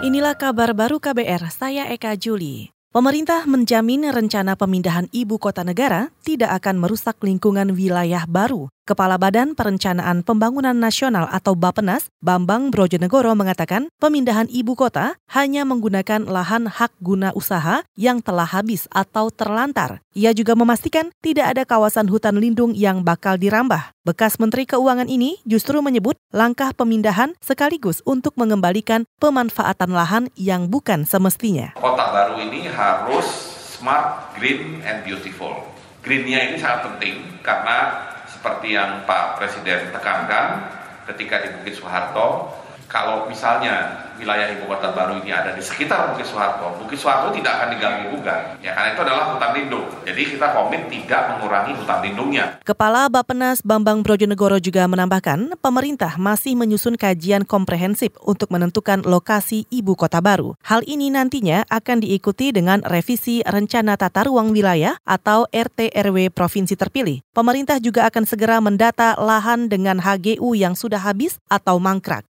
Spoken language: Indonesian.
Inilah kabar baru KBR, saya Eka Juli. Pemerintah menjamin rencana pemindahan ibu kota negara tidak akan merusak lingkungan wilayah baru. Kepala Badan Perencanaan Pembangunan Nasional atau Bapenas, Bambang Brojonegoro mengatakan pemindahan ibu kota hanya menggunakan lahan hak guna usaha yang telah habis atau terlantar. Ia juga memastikan tidak ada kawasan hutan lindung yang bakal dirambah. Bekas Menteri Keuangan ini justru menyebut langkah pemindahan sekaligus untuk mengembalikan pemanfaatan lahan yang bukan semestinya. Kota baru ini harus smart, green, and beautiful. Greennya ini sangat penting karena seperti yang Pak Presiden tekankan ketika di Bukit Soeharto, kalau misalnya wilayah ibu kota baru ini ada di sekitar Bukit Soeharto, Bukit Soeharto tidak akan diganggu gugat. Ya karena itu adalah hutan lindung. Jadi kita komit tidak mengurangi hutan lindungnya. Kepala Bapenas Bambang Brojonegoro juga menambahkan, pemerintah masih menyusun kajian komprehensif untuk menentukan lokasi ibu kota baru. Hal ini nantinya akan diikuti dengan revisi rencana tata ruang wilayah atau RT RW provinsi terpilih. Pemerintah juga akan segera mendata lahan dengan HGU yang sudah habis atau mangkrak.